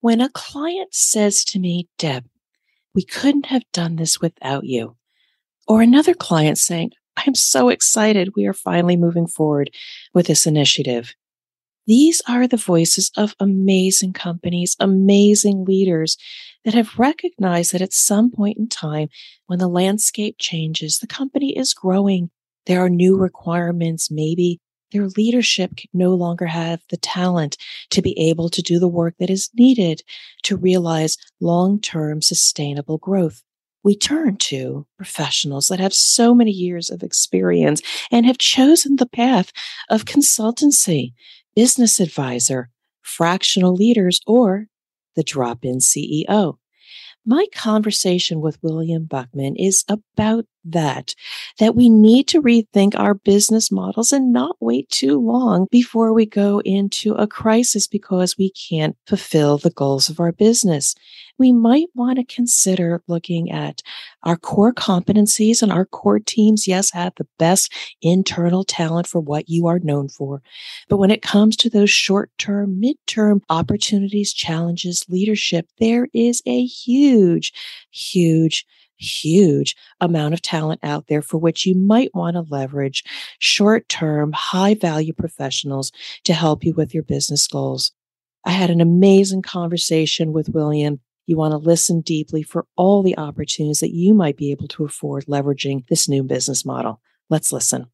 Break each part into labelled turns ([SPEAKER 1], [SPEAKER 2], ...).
[SPEAKER 1] When a client says to me, Deb, we couldn't have done this without you, or another client saying, I'm so excited we are finally moving forward with this initiative. These are the voices of amazing companies, amazing leaders that have recognized that at some point in time, when the landscape changes, the company is growing. There are new requirements. Maybe their leadership can no longer have the talent to be able to do the work that is needed to realize long-term sustainable growth. We turn to professionals that have so many years of experience and have chosen the path of consultancy, business advisor, fractional leaders, or the drop in CEO. My conversation with William Bachman is about that, that we need to rethink our business models and not wait too long before we go into a crisis because we can't fulfill the goals of our business. We might want to consider looking at our core competencies and our core teams. Yes, have the best internal talent for what you are known for. But when it comes to those short term, mid-term opportunities, challenges, leadership, there is a huge, huge huge amount of talent out there for which you might want to leverage short term, high value professionals to help you with your business goals. I had an amazing conversation with William. You want to listen deeply for all the opportunities that you might be able to afford leveraging this new business model. Let's listen.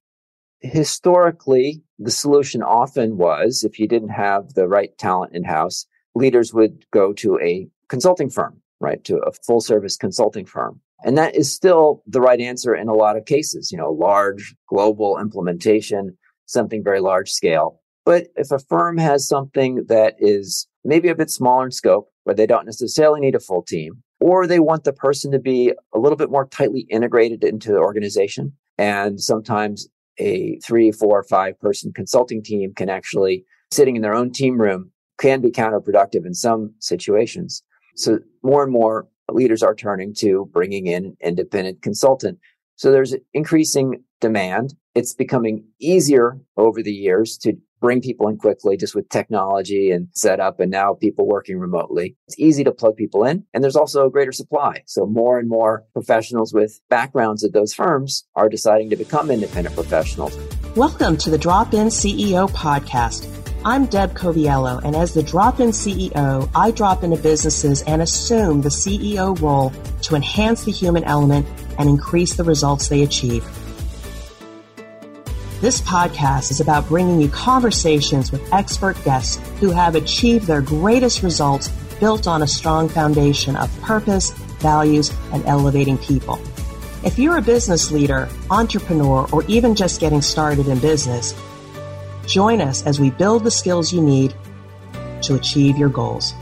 [SPEAKER 2] Historically, the solution often was if you didn't have the right talent in house, leaders would go to a consulting firm, right? To a full service consulting firm. And that is still the right answer in a lot of cases, you know, large global implementation, something very large scale. But if a firm has something that is maybe a bit smaller in scope, where they don't necessarily need a full team, or they want the person to be a little bit more tightly integrated into the organization. And sometimes a three, four, five person consulting team can actually sitting in their own team room can be counterproductive in some situations. So more and more leaders are turning to bringing in independent consultant. So there's increasing demand. It's becoming easier over the years to bring people in quickly just with technology and setup and now people working remotely. It's easy to plug people in and there's also a greater supply. So more and more professionals with backgrounds at those firms are deciding to become independent professionals.
[SPEAKER 1] Welcome to the Drop In CEO podcast I'm Deb Coviello, and as the drop in CEO, I drop into businesses and assume the CEO role to enhance the human element and increase the results they achieve. This podcast is about bringing you conversations with expert guests who have achieved their greatest results built on a strong foundation of purpose, values, and elevating people. If you're a business leader, entrepreneur, or even just getting started in business, Join us as we build the skills you need to achieve your goals.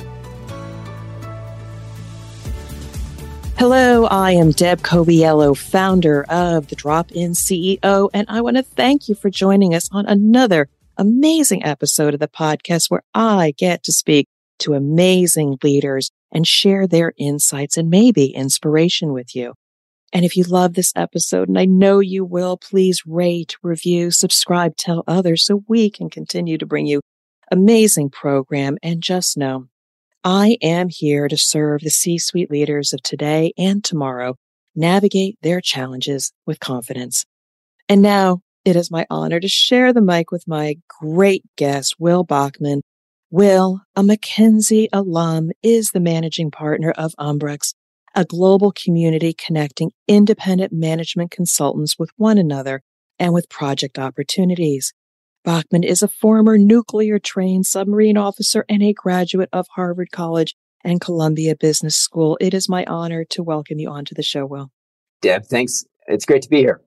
[SPEAKER 1] Hello, I am Deb Coviello, founder of the Drop In CEO, and I want to thank you for joining us on another amazing episode of the podcast where I get to speak to amazing leaders and share their insights and maybe inspiration with you. And if you love this episode, and I know you will, please rate, review, subscribe, tell others so we can continue to bring you amazing program. And just know I am here to serve the C suite leaders of today and tomorrow navigate their challenges with confidence. And now it is my honor to share the mic with my great guest, Will Bachman. Will, a McKinsey alum, is the managing partner of Umbrex, a global community connecting independent management consultants with one another and with project opportunities. Bachman is a former nuclear trained submarine officer and a graduate of Harvard College and Columbia Business School. It is my honor to welcome you onto the show, Will.
[SPEAKER 2] Deb, thanks. It's great to be here.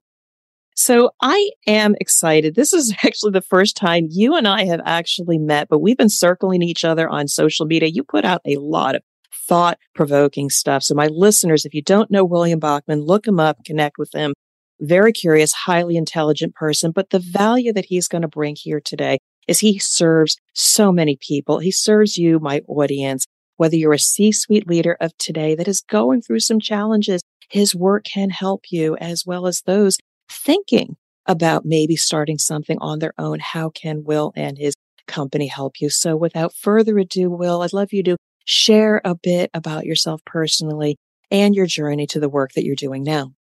[SPEAKER 1] So I am excited. This is actually the first time you and I have actually met, but we've been circling each other on social media. You put out a lot of thought provoking stuff. So my listeners, if you don't know William Bachman, look him up, connect with him. Very curious, highly intelligent person, but the value that he's going to bring here today is he serves so many people. He serves you, my audience, whether you're a C-suite leader of today that is going through some challenges, his work can help you as well as those thinking about maybe starting something on their own. How can Will and his company help you? So without further ado, Will, I'd love you to share a bit about yourself personally and your journey to the work that you're doing now.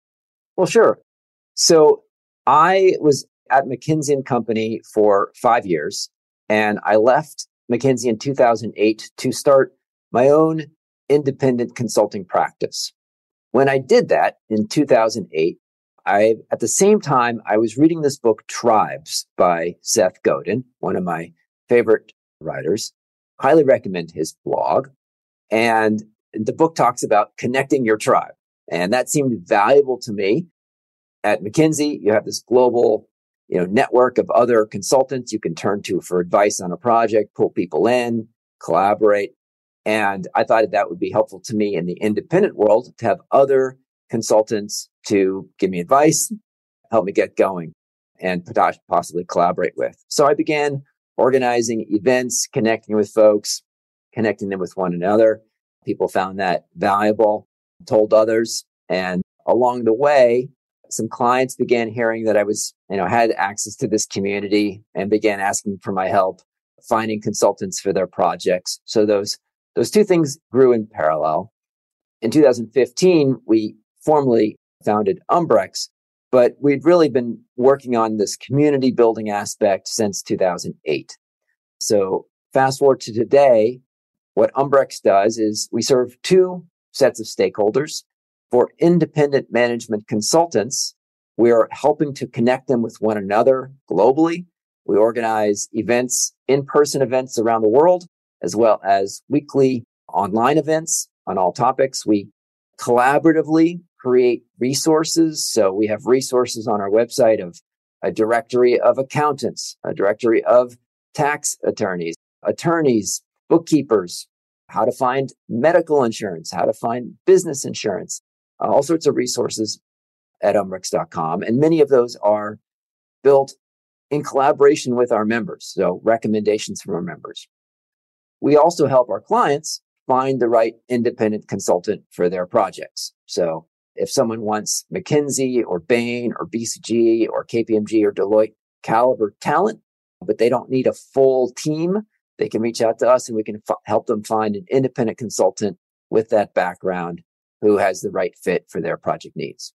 [SPEAKER 2] Well, sure. So I was at McKinsey and Company for five years, and I left McKinsey in 2008 to start my own independent consulting practice. When I did that in 2008, I, at the same time, I was reading this book, Tribes by Seth Godin, one of my favorite writers. Highly recommend his blog. And the book talks about connecting your tribe. And that seemed valuable to me. At McKinsey, you have this global, you know, network of other consultants you can turn to for advice on a project, pull people in, collaborate. And I thought that would be helpful to me in the independent world to have other consultants to give me advice, help me get going and possibly collaborate with. So I began organizing events, connecting with folks, connecting them with one another. People found that valuable, told others. And along the way, some clients began hearing that I was, you know, had access to this community and began asking for my help finding consultants for their projects. So those, those two things grew in parallel. In 2015, we formally founded Umbrex, but we'd really been working on this community building aspect since 2008. So fast forward to today, what Umbrex does is we serve two sets of stakeholders. For independent management consultants, we are helping to connect them with one another globally. We organize events, in-person events around the world, as well as weekly online events on all topics. We collaboratively create resources. So we have resources on our website of a directory of accountants, a directory of tax attorneys, attorneys, bookkeepers, how to find medical insurance, how to find business insurance, uh, all sorts of resources at umbrex.com. And many of those are built in collaboration with our members. So recommendations from our members. We also help our clients find the right independent consultant for their projects. So if someone wants McKinsey or Bain or BCG or KPMG or Deloitte caliber talent, but they don't need a full team, they can reach out to us and we can f- help them find an independent consultant with that background who has the right fit for their project needs.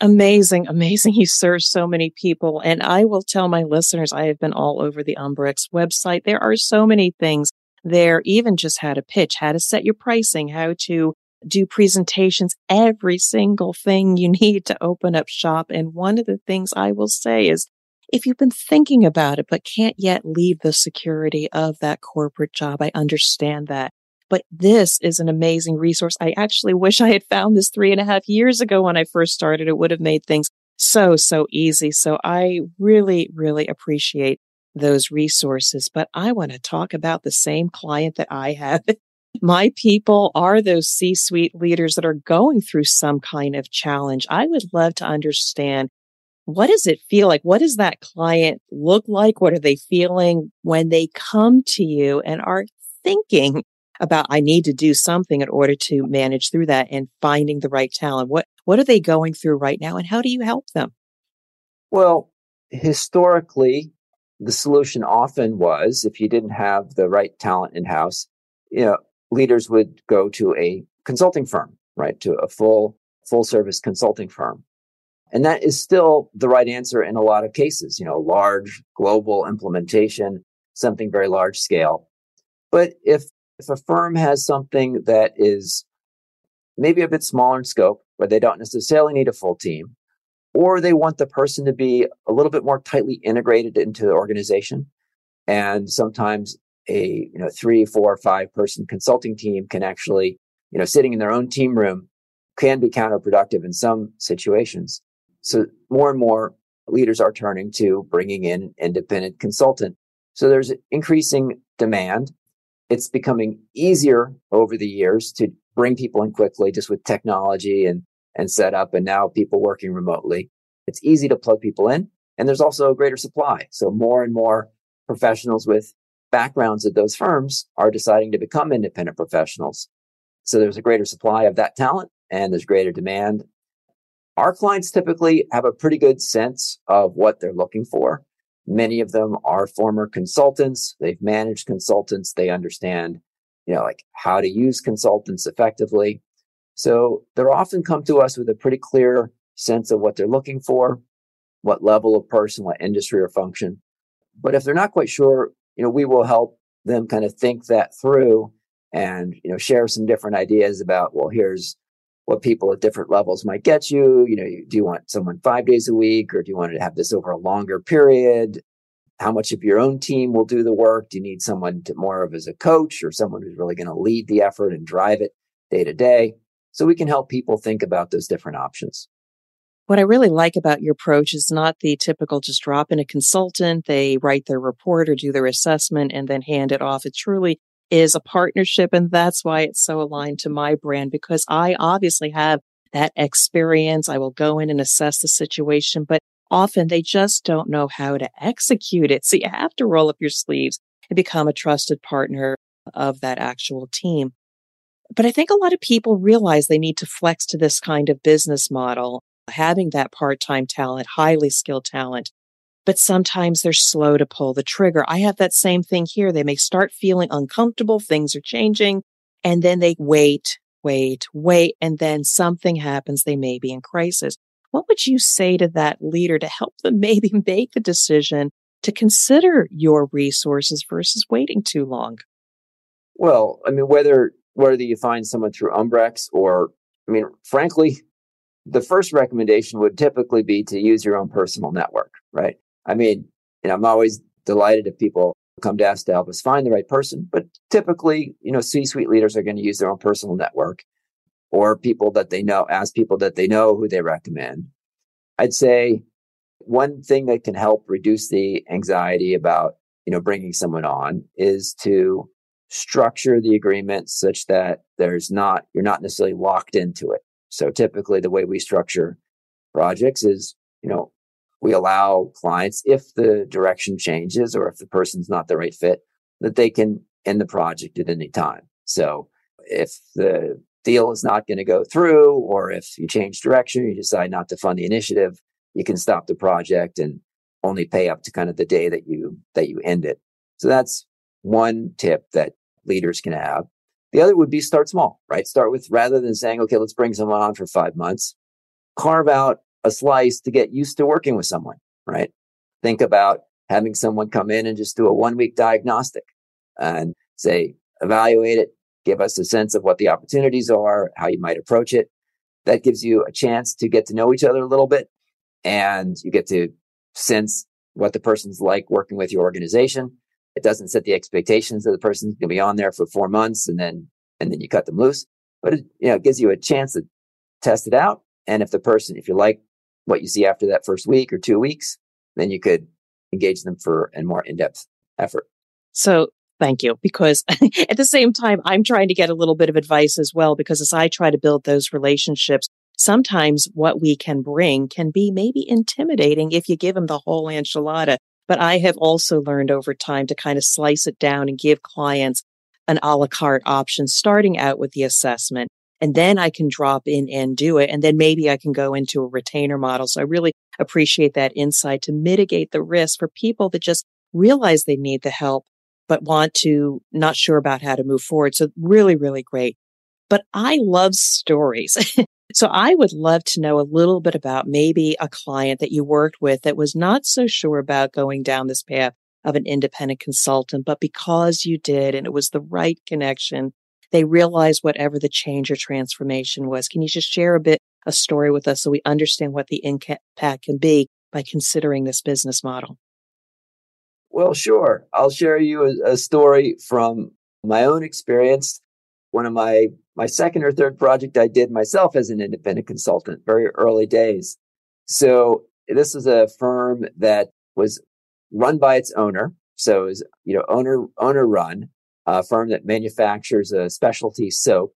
[SPEAKER 1] Amazing, amazing. You serve so many people. And I will tell my listeners, I have been all over the Umbrex website. There are so many things there, even just how to pitch, how to set your pricing, how to do presentations, every single thing you need to open up shop. And one of the things I will say is if you've been thinking about it, but can't yet leave the security of that corporate job, I understand that. But this is an amazing resource. I actually wish I had found this three and a half years ago when I first started. It would have made things so, so easy. So I really, really appreciate those resources. But I want to talk about the same client that I have my people are those C suite leaders that are going through some kind of challenge. I would love to understand what does it feel like? What does that client look like? What are they feeling when they come to you and are thinking about, I need to do something in order to manage through that and finding the right talent? What, what are they going through right now and how do you help them?
[SPEAKER 2] Well, historically, the solution often was if you didn't have the right talent in house, you know, leaders would go to a consulting firm, right? To a full, full service consulting firm. And that is still the right answer in a lot of cases, you know, large global implementation, something very large scale. But if, if a firm has something that is maybe a bit smaller in scope, where they don't necessarily need a full team, or they want the person to be a little bit more tightly integrated into the organization. And sometimes a you know three, four, five person consulting team can actually you know sitting in their own team room can be counterproductive in some situations. So more and more leaders are turning to bringing in an independent consultant. So there's increasing demand. It's becoming easier over the years to bring people in quickly just with technology and, and set up and now people working remotely. It's easy to plug people in and there's also a greater supply. So more and more professionals with backgrounds at those firms are deciding to become independent professionals. So there's a greater supply of that talent and there's greater demand. Our clients typically have a pretty good sense of what they're looking for. Many of them are former consultants. They've managed consultants. They understand you know, like how to use consultants effectively. So they're often come to us with a pretty clear sense of what they're looking for, what level of person, what industry or function. But if they're not quite sure, you know, we will help them kind of think that through and, you know, share some different ideas about, well, here's what people at different levels might get you. You know, do you want someone five days a week or do you want to have this over a longer period? How much of your own team will do the work? Do you need someone to more of as a coach or someone who's really going to lead the effort and drive it day to day? So we can help people think about those different options.
[SPEAKER 1] What I really like about your approach is not the typical just drop in a consultant, they write their report or do their assessment and then hand it off. It truly is a partnership. And that's why it's so aligned to my brand because I obviously have that experience. I will go in and assess the situation, but often they just don't know how to execute it. So you have to roll up your sleeves and become a trusted partner of that actual team. But I think a lot of people realize they need to flex to this kind of business model, having that part time talent, highly skilled talent but sometimes they're slow to pull the trigger. I have that same thing here. They may start feeling uncomfortable. Things are changing and then they wait, wait, wait. And then something happens. They may be in crisis. What would you say to that leader to help them maybe make the decision to consider your resources versus waiting too long?
[SPEAKER 2] Well, I mean, whether, whether you find someone through Umbrex or, I mean, frankly, the first recommendation would typically be to use your own personal network, right? I mean, know, I'm always delighted if people come to us to help us find the right person, but typically, you know, C-suite leaders are going to use their own personal network or people that they know, ask people that they know who they recommend. I'd say one thing that can help reduce the anxiety about, you know, bringing someone on is to structure the agreement such that there's not, you're not necessarily locked into it. So typically the way we structure projects is, you know, we allow clients, if the direction changes or if the person's not the right fit, that they can end the project at any time. So if the deal is not going to go through, or if you change direction, you decide not to fund the initiative, you can stop the project and only pay up to kind of the day that you that you end it. So that's one tip that leaders can have. The other would be start small, right? Start with rather than saying, okay, let's bring someone on for five months, carve out a slice to get used to working with someone, right? Think about having someone come in and just do a one week diagnostic and say, evaluate it, give us a sense of what the opportunities are, how you might approach it. That gives you a chance to get to know each other a little bit and you get to sense what the person's like working with your organization. It doesn't set the expectations that the person's going to be on there for four months and then, and then you cut them loose, but it, you know, it gives you a chance to test it out. And if the person, if you like what you see after that first week or two weeks, then you could engage them for a more in-depth effort.
[SPEAKER 1] So thank you. Because at the same time, I'm trying to get a little bit of advice as well, because as I try to build those relationships, sometimes what we can bring can be maybe intimidating if you give them the whole enchilada. But I have also learned over time to kind of slice it down and give clients an a la carte option, starting out with the assessment and then I can drop in and do it. And then maybe I can go into a retainer model. So I really appreciate that insight to mitigate the risk for people that just realize they need the help, but want to not sure about how to move forward. So really, really great. But I love stories. so I would love to know a little bit about maybe a client that you worked with that was not so sure about going down this path of an independent consultant, but because you did and it was the right connection, they realized whatever the change or transformation was. Can you just share a bit, a story with us so we understand what the impact can be by considering this business model?
[SPEAKER 2] Well, sure. I'll share you a, a story from my own experience. One of my, my second or third project I did myself as an independent consultant, very early days. So this was a firm that was run by its owner. So it was, you know, owner, owner run a firm that manufactures a specialty soap.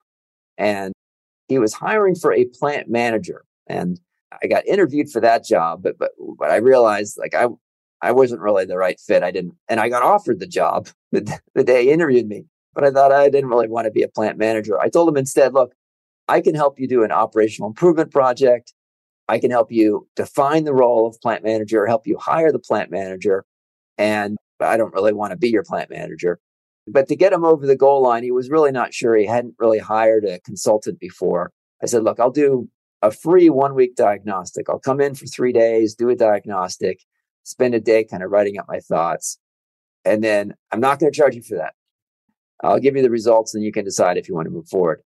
[SPEAKER 2] And he was hiring for a plant manager. And I got interviewed for that job, but, but, but I realized like I, I wasn't really the right fit. I didn't, and I got offered the job the, the day he interviewed me, but I thought I didn't really want to be a plant manager. I told him instead, look, I can help you do an operational improvement project. I can help you define the role of plant manager, help you hire the plant manager. And I don't really want to be your plant manager. But to get him over the goal line, he was really not sure. He hadn't really hired a consultant before. I said, look, I'll do a free one week diagnostic. I'll come in for three days, do a diagnostic, spend a day kind of writing up my thoughts. And then I'm not going to charge you for that. I'll give you the results and you can decide if you want to move forward.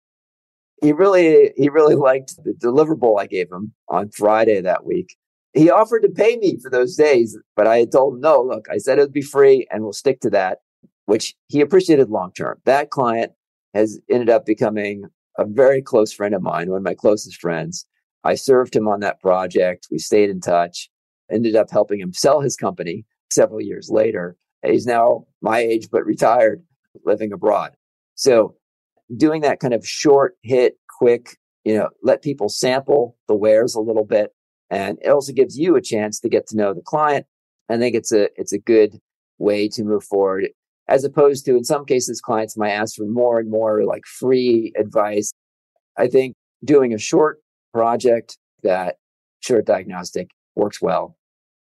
[SPEAKER 2] He really, he really liked the deliverable I gave him on Friday that week. He offered to pay me for those days, but I told him, no, look, I said it would be free and we'll stick to that, which he appreciated long term. That client has ended up becoming a very close friend of mine, one of my closest friends. I served him on that project. We stayed in touch, ended up helping him sell his company several years later. He's now my age, but retired, living abroad. So doing that kind of short hit, quick, you know, let people sample the wares a little bit. And it also gives you a chance to get to know the client. I think it's a, it's a good way to move forward as opposed to in some cases clients might ask for more and more like free advice. I think doing a short project that short diagnostic works well.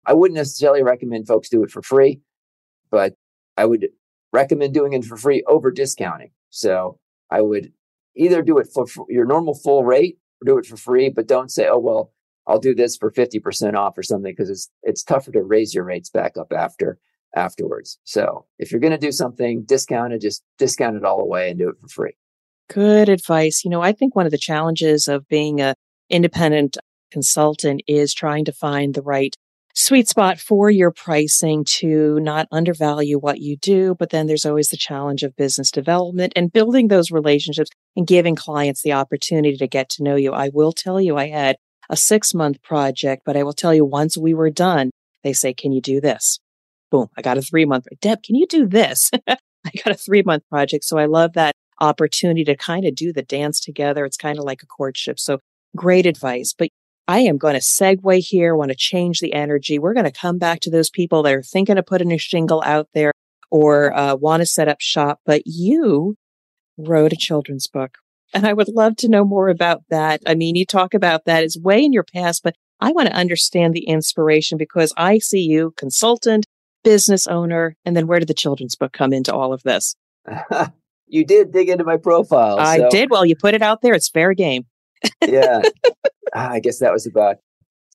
[SPEAKER 2] I wouldn't necessarily recommend folks do it for free, but I would recommend doing it for free over discounting. So I would either do it for your normal full rate or do it for free, but don't say, oh, well, I'll do this for 50% off or something because it's, it's tougher to raise your rates back up after afterwards. So if you're going to do something discounted, just discount it all away and do it for free.
[SPEAKER 1] Good advice. You know, I think one of the challenges of being a independent consultant is trying to find the right sweet spot for your pricing to not undervalue what you do. But then there's always the challenge of business development and building those relationships and giving clients the opportunity to get to know you. I will tell you, I had a six month project, but I will tell you once we were done, they say, can you do this? boom, I got a three month. Deb, can you do this? I got a three month project. So I love that opportunity to kind of do the dance together. It's kind of like a courtship. So great advice. But I am going to segue here, want to change the energy. We're going to come back to those people that are thinking of putting a shingle out there or uh, want to set up shop. But you wrote a children's book. And I would love to know more about that. I mean, you talk about that is way in your past, but I want to understand the inspiration because I see you consultant, business owner. And then where did the children's book come into all of this?
[SPEAKER 2] you did dig into my profile.
[SPEAKER 1] I so. did. Well, you put it out there. It's fair game.
[SPEAKER 2] yeah. Ah, I guess that was about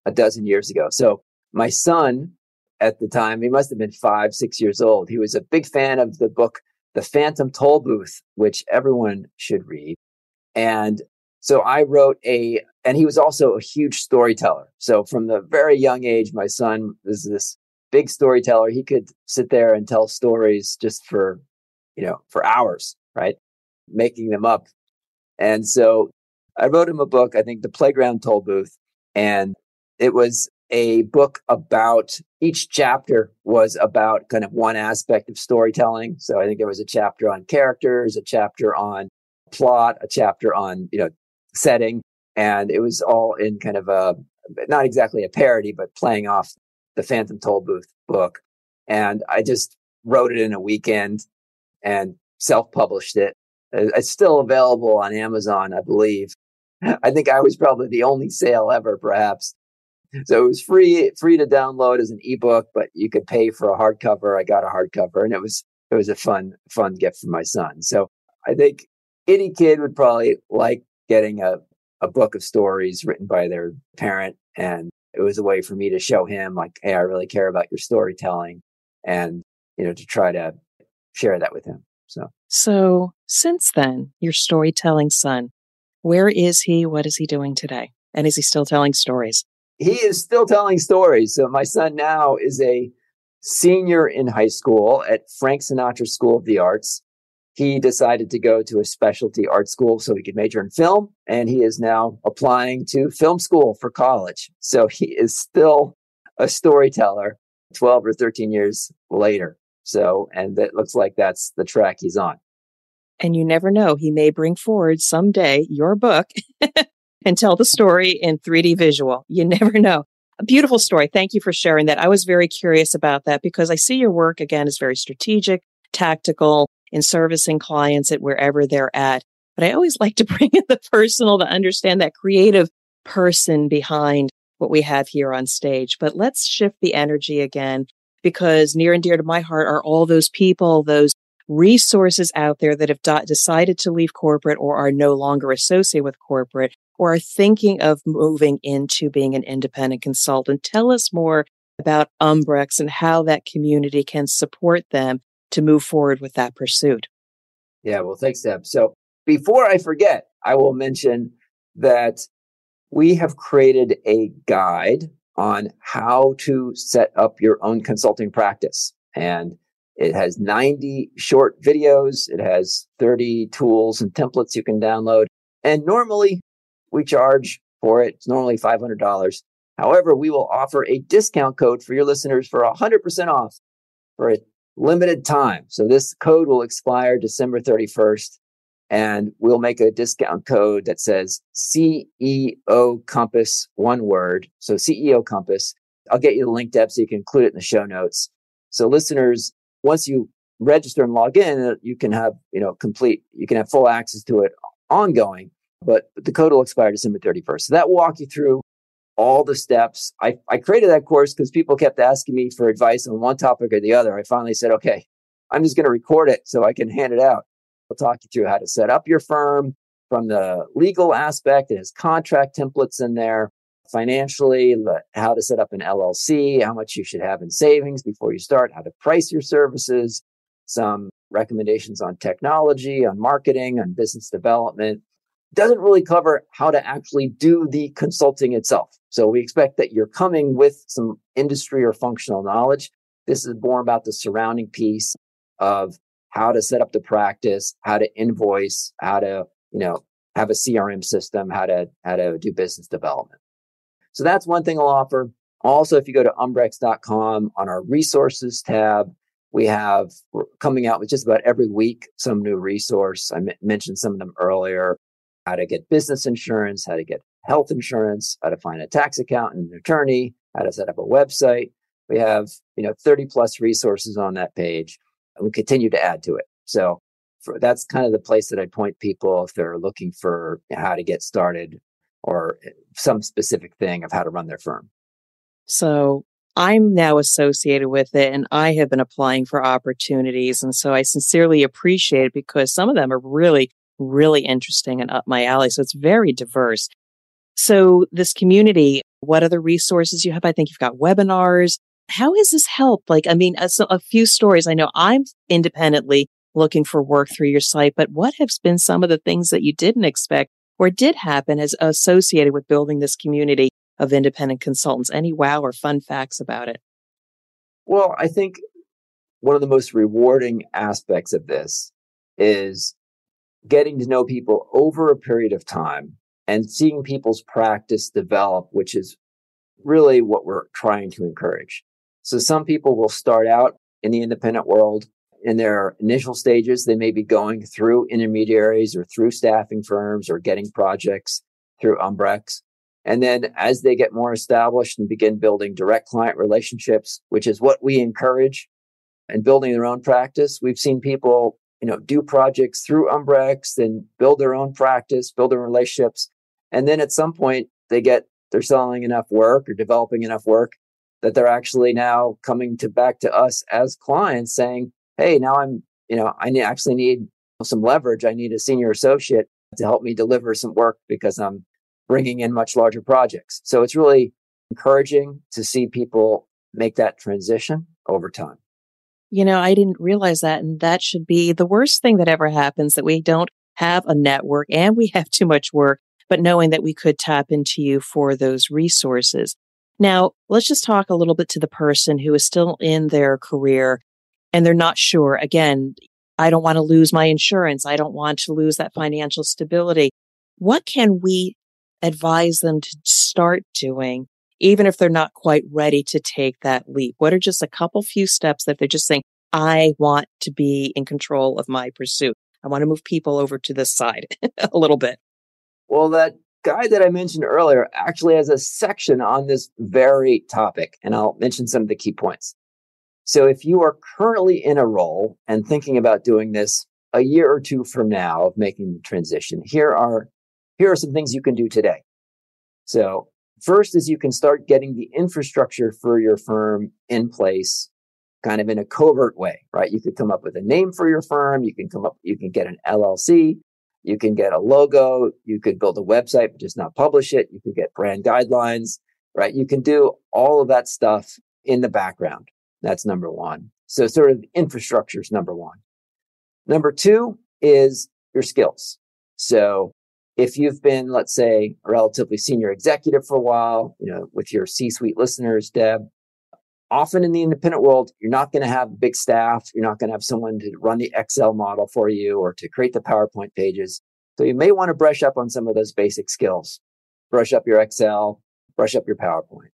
[SPEAKER 2] a dozen years ago. So my son at the time, he must have been five, six years old. He was a big fan of the book, The Phantom Toll Booth, which everyone should read. And so I wrote a, and he was also a huge storyteller. So from the very young age, my son was this big storyteller. He could sit there and tell stories just for, you know, for hours, right? Making them up. And so I wrote him a book, I think The Playground Toll Booth. And it was a book about each chapter was about kind of one aspect of storytelling. So I think there was a chapter on characters, a chapter on plot, a chapter on, you know, setting. And it was all in kind of a, not exactly a parody, but playing off the Phantom Toll Booth book. And I just wrote it in a weekend and self published it. Uh, it's still available on Amazon, I believe. I think I was probably the only sale ever, perhaps. So it was free, free to download as an ebook, but you could pay for a hardcover. I got a hardcover and it was, it was a fun, fun gift for my son. So I think any kid would probably like getting a, a book of stories written by their parent and it was a way for me to show him like, Hey, I really care about your storytelling and, you know, to try to share that with him. So,
[SPEAKER 1] so since then, your storytelling son, where is he? What is he doing today? And is he still telling stories?
[SPEAKER 2] He is still telling stories. So my son now is a senior in high school at Frank Sinatra School of the Arts he decided to go to a specialty art school so he could major in film. And he is now applying to film school for college. So he is still a storyteller 12 or 13 years later. So, and it looks like that's the track he's on.
[SPEAKER 1] And you never know, he may bring forward someday your book and tell the story in 3D visual. You never know. A beautiful story. Thank you for sharing that. I was very curious about that because I see your work again is very strategic, tactical, in servicing clients at wherever they're at. But I always like to bring in the personal to understand that creative person behind what we have here on stage. But let's shift the energy again because near and dear to my heart are all those people, those resources out there that have decided to leave corporate or are no longer associated with corporate or are thinking of moving into being an independent consultant. Tell us more about Umbrex and how that community can support them to move forward with that pursuit.
[SPEAKER 2] Yeah, well, thanks, Deb. So before I forget, I will mention that we have created a guide on how to set up your own consulting practice. And it has 90 short videos. It has 30 tools and templates you can download. And normally we charge for it. It's normally $500. However, we will offer a discount code for your listeners for 100% off for a limited time. So this code will expire December 31st and we'll make a discount code that says CEO Compass, one word. So CEO Compass. I'll get you the link, Deb, so you can include it in the show notes. So listeners, once you register and log in, uh, you can have, you know, complete, you can have full access to it ongoing, but the code will expire December 31st. So that will walk you through all the steps. I, I created that course because people kept asking me for advice on one topic or the other. I finally said, okay, I'm just going to record it so I can hand it out. I'll talk you through how to set up your firm from the legal aspect. It has contract templates in there financially, how to set up an LLC, how much you should have in savings before you start, how to price your services, some recommendations on technology, on marketing, on business development. Doesn't really cover how to actually do the consulting itself. So we expect that you're coming with some industry or functional knowledge. This is more about the surrounding piece of how to set up the practice, how to invoice, how to, you know, have a CRM system, how to, how to do business development. So that's one thing I'll offer. Also, if you go to umbrex.com on our resources tab, we have we're coming out with just about every week some new resource. I m- mentioned some of them earlier how to get business insurance, how to get health insurance, how to find a tax accountant, an attorney, how to set up a website. We have, you know, 30 plus resources on that page and we continue to add to it. So for, that's kind of the place that I point people if they're looking for how to get started or eh, some specific thing of how to run their firm.
[SPEAKER 1] So I'm now associated with it and I have been applying for opportunities. And so I sincerely appreciate it because some of them are really, really interesting and up my alley. So it's very diverse. So this community, what other resources you have? I think you've got webinars. How has this helped? Like, I mean, uh, a, a few stories. I know I'm independently looking for work through your site, but what have been some of the things that you didn't expect or did happen as associated with building this community of independent consultants? Any wow or fun facts about it?
[SPEAKER 2] Well, I think one of the most rewarding aspects of this is getting to know people over a period of time and seeing people's practice develop, which is really what we're trying to encourage. So some people will start out in the independent world in their initial stages, they may be going through intermediaries or through staffing firms or getting projects through Umbrex. And then as they get more established and begin building direct client relationships, which is what we encourage and building their own practice, we've seen people, you know, do projects through Umbrex, then build their own practice, build their relationships. And then at some point they get, they're selling enough work or developing enough work that they're actually now coming to back to us as clients saying, hey, now I'm, you know, I actually need some leverage. I need a senior associate to help me deliver some work because I'm bringing in much larger projects. So it's really encouraging to see people make that transition over time.
[SPEAKER 1] You know, I didn't realize that. And that should be the worst thing that ever happens that we don't have a network and we have too much work, but knowing that we could tap into you for those resources. Now, let's just talk a little bit to the person who is still in their career and they're not sure. Again, I don't want to lose my insurance. I don't want to lose that financial stability. What can we advise them to start doing, even if they're not quite ready to take that leap? What are just a couple few steps that they're just saying, I want to be in control of my pursuit? I want to move people over to this side a little bit.
[SPEAKER 2] Well, that guy that I mentioned earlier actually has a section on this very topic, and I'll mention some of the key points. So if you are currently in a role and thinking about doing this a year or two from now of making the transition, here are here are some things you can do today. So first is you can start getting the infrastructure for your firm in place kind of in a covert way, right? You could come up with a name for your firm. You can come up, you can get an LLC. You can get a logo. You could build a website, but just not publish it. You could get brand guidelines, right? You can do all of that stuff in the background. That's number one. So sort of infrastructure is number one. Number two is your skills. So if you've been, let's say, a relatively senior executive for a while, you know, with your C-suite listeners, Deb, often in the independent world, you're not going to have big staff. You're not going to have someone to run the Excel model for you or to create the PowerPoint pages. So you may want to brush up on some of those basic skills. Brush up your Excel, brush up your PowerPoint.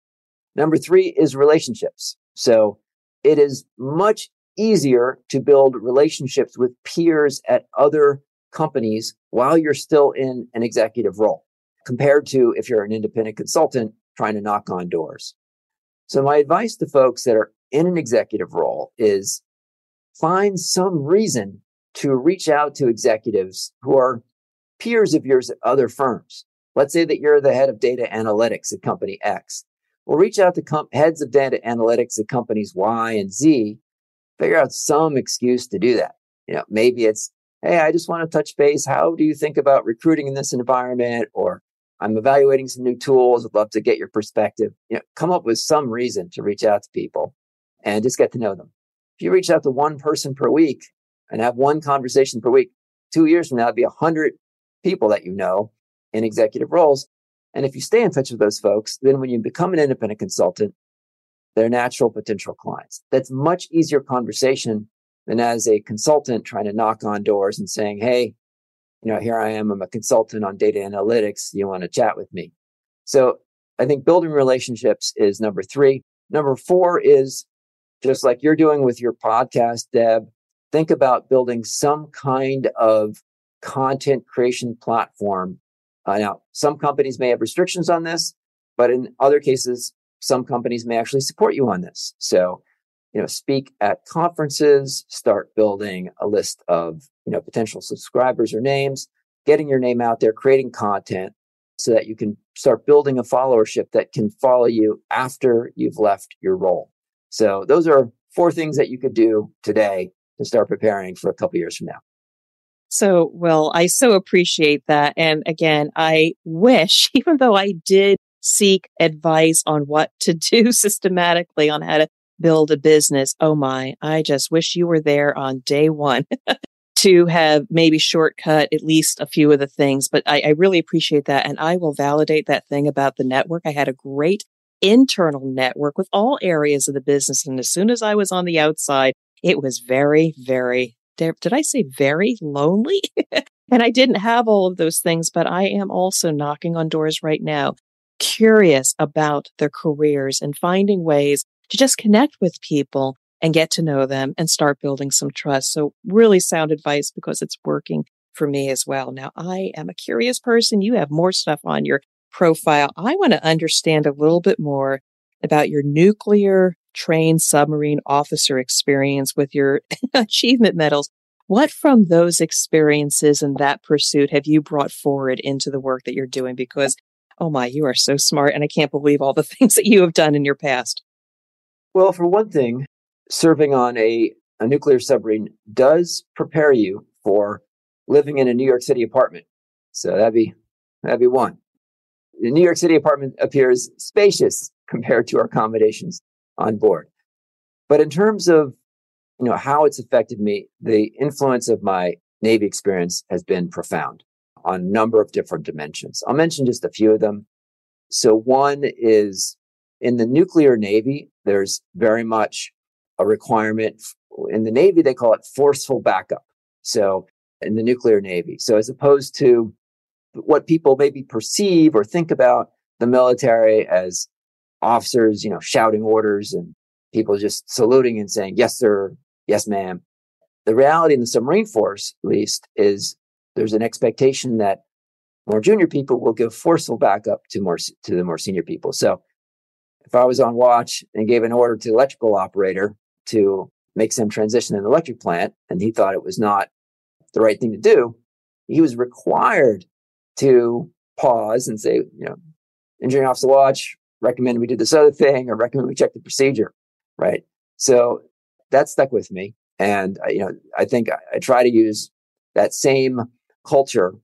[SPEAKER 2] Number three is relationships. So it is much easier to build relationships with peers at other companies while you're still in an executive role compared to if you're an independent consultant trying to knock on doors. So my advice to folks that are in an executive role is find some reason to reach out to executives who are peers of yours at other firms. Let's say that you're the head of data analytics at company X. Well, reach out to com- heads of data analytics at companies Y and Z. Figure out some excuse to do that. You know, maybe it's, Hey, I just want to touch base. How do you think about recruiting in this environment? Or I'm evaluating some new tools. I'd love to get your perspective. You know, come up with some reason to reach out to people and just get to know them. If you reach out to one person per week and have one conversation per week, two years from now, it'd be a hundred people that you know in executive roles. And if you stay in touch with those folks, then when you become an independent consultant, they're natural potential clients. That's much easier conversation than as a consultant trying to knock on doors and saying, Hey, you know, here I am. I'm a consultant on data analytics. You want to chat with me? So I think building relationships is number three. Number four is just like you're doing with your podcast, Deb, think about building some kind of content creation platform. Uh, now, some companies may have restrictions on this, but in other cases, some companies may actually support you on this. So you know, speak at conferences, start building a list of, you know, potential subscribers or names, getting your name out there, creating content so that you can start building a followership that can follow you after you've left your role. So those are four things that you could do today to start preparing for a couple years from now.
[SPEAKER 1] So, well, I so appreciate that. And again, I wish, even though I did seek advice on what to do systematically on how to build a business. Oh my, I just wish you were there on day one to have maybe shortcut at least a few of the things. But I, I really appreciate that. And I will validate that thing about the network. I had a great internal network with all areas of the business. And as soon as I was on the outside, it was very, very, did I say very lonely? and I didn't have all of those things, but I am also knocking on doors right now, curious about their careers and finding ways to just connect with people and get to know them and start building some trust. So really sound advice because it's working for me as well. Now I am a curious person. You have more stuff on your profile. I want to understand a little bit more about your nuclear trained submarine officer experience with your achievement medals. What from those experiences and that pursuit have you brought forward into the work that you're doing? Because, oh my, you are so smart. And I can't believe all the things that you have done in your past.
[SPEAKER 2] Well, for one thing, serving on a, a nuclear submarine does prepare you for living in a New York City apartment. So that'd be that'd be one. The New York City apartment appears spacious compared to our accommodations on board. But in terms of you know how it's affected me, the influence of my Navy experience has been profound on a number of different dimensions. I'll mention just a few of them. So one is in the nuclear Navy, there's very much a requirement. In the Navy, they call it forceful backup. So in the nuclear Navy. So as opposed to what people maybe perceive or think about the military as officers, you know, shouting orders and people just saluting and saying, yes, sir. Yes, ma'am. The reality in the submarine force, at least, is there's an expectation that more junior people will give forceful backup to more to the more senior people. So if I was on watch and gave an order to the electrical operator to make some transition in the electric plant, and he thought it was not the right thing to do, he was required to pause and say, you know, engineering officer watch, recommend we do this other thing or recommend we check the procedure, right? So that stuck with me. And, uh, you know, I think I, I try to use that same culture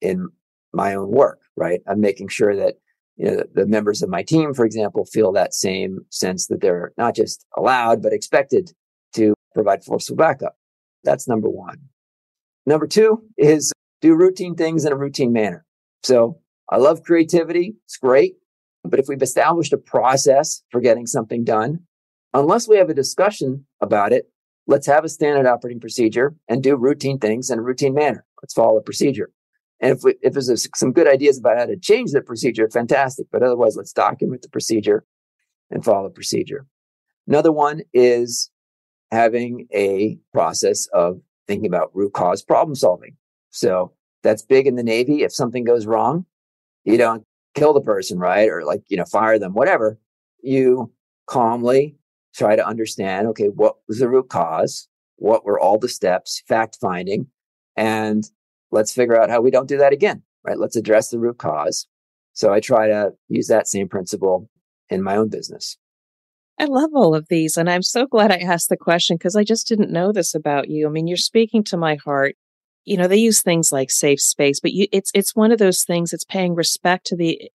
[SPEAKER 2] in my own work, right? I'm making sure that you know, the, the members of my team, for example, feel that same sense that they're not just allowed, but expected to provide forceful backup. That's number one. Number two is do routine things in a routine manner. So I love creativity. It's great. But if we've established a process for getting something done, unless we have a discussion about it, let's have a standard operating procedure and do routine things in a routine manner. Let's follow the procedure. And if, we, if there's some good ideas about how to change the procedure, fantastic. But otherwise, let's document the procedure and follow the procedure. Another one is having a process of thinking about root cause problem solving. So that's big in the Navy. If something goes wrong, you don't kill the person, right? Or like, you know, fire them, whatever. You calmly try to understand, okay, what was the root cause? What were all the steps, fact finding? And let's figure out how we don't do that again, right? Let's address the root cause. So I try to use that same principle in my own business.
[SPEAKER 1] I love all of these. And I'm so glad I asked the question because I just didn't know this about you. I mean, you're speaking to my heart. You know, they use things like safe space, but you, it's, it's one of those things. It's paying respect to the,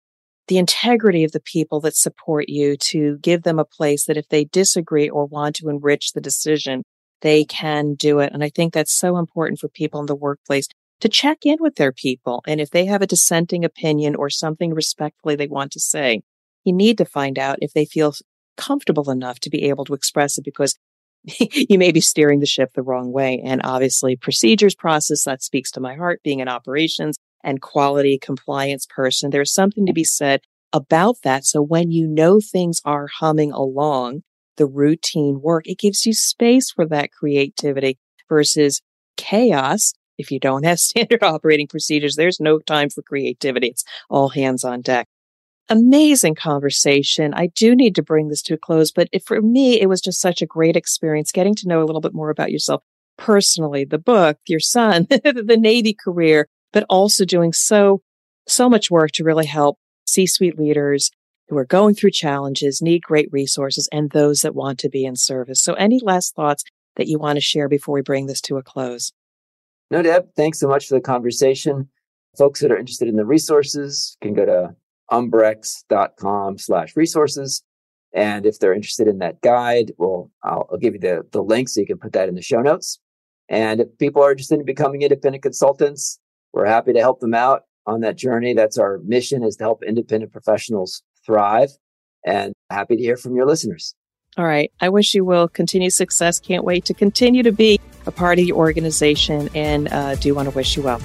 [SPEAKER 1] the integrity of the people that support you to give them a place that if they disagree or want to enrich the decision, they can do it. And I think that's so important for people in the workplace to check in with their people. And if they have a dissenting opinion or something respectfully they want to say, you need to find out if they feel comfortable enough to be able to express it because you may be steering the ship the wrong way. And obviously procedures process that speaks to my heart being an operations and quality compliance person. There's something to be said about that. So when you know things are humming along the routine work, it gives you space for that creativity versus chaos if you don't have standard operating procedures, there's no time for creativity. It's all hands on deck. Amazing conversation. I do need to bring this to a close, but for me, it was just such a great experience getting to know a little bit more about yourself personally, the book, your son, the Navy career, but also doing so, so much work to really help C-suite leaders who are going through challenges, need great resources, and those that want to be in service. So any last thoughts that you want to share before we bring this to a close?
[SPEAKER 2] No, Deb, thanks so much for the conversation. Folks that are interested in the resources can go to umbrex.com slash resources. And if they're interested in that guide, well, I'll, I'll, give you the, the link so you can put that in the show notes. And if people are interested in becoming independent consultants, we're happy to help them out on that journey. That's our mission is to help independent professionals thrive and happy to hear from your listeners.
[SPEAKER 1] All right. I wish you will continue success. Can't wait to continue to be a part of your organization and uh, do want to wish you well.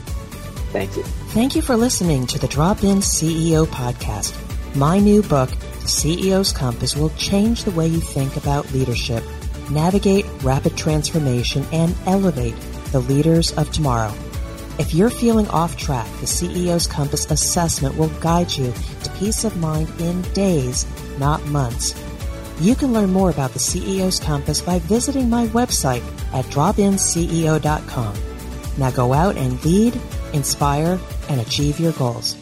[SPEAKER 2] Thank you.
[SPEAKER 3] Thank you for listening to the Drop In CEO podcast. My new book, The CEO's Compass, will change the way you think about leadership, navigate rapid transformation, and elevate the leaders of tomorrow. If you're feeling off track, the CEO's Compass assessment will guide you to peace of mind in days, not months. You can learn more about the CEO's Compass by visiting my website at dropinceo.com. Now go out and lead, inspire, and achieve your goals.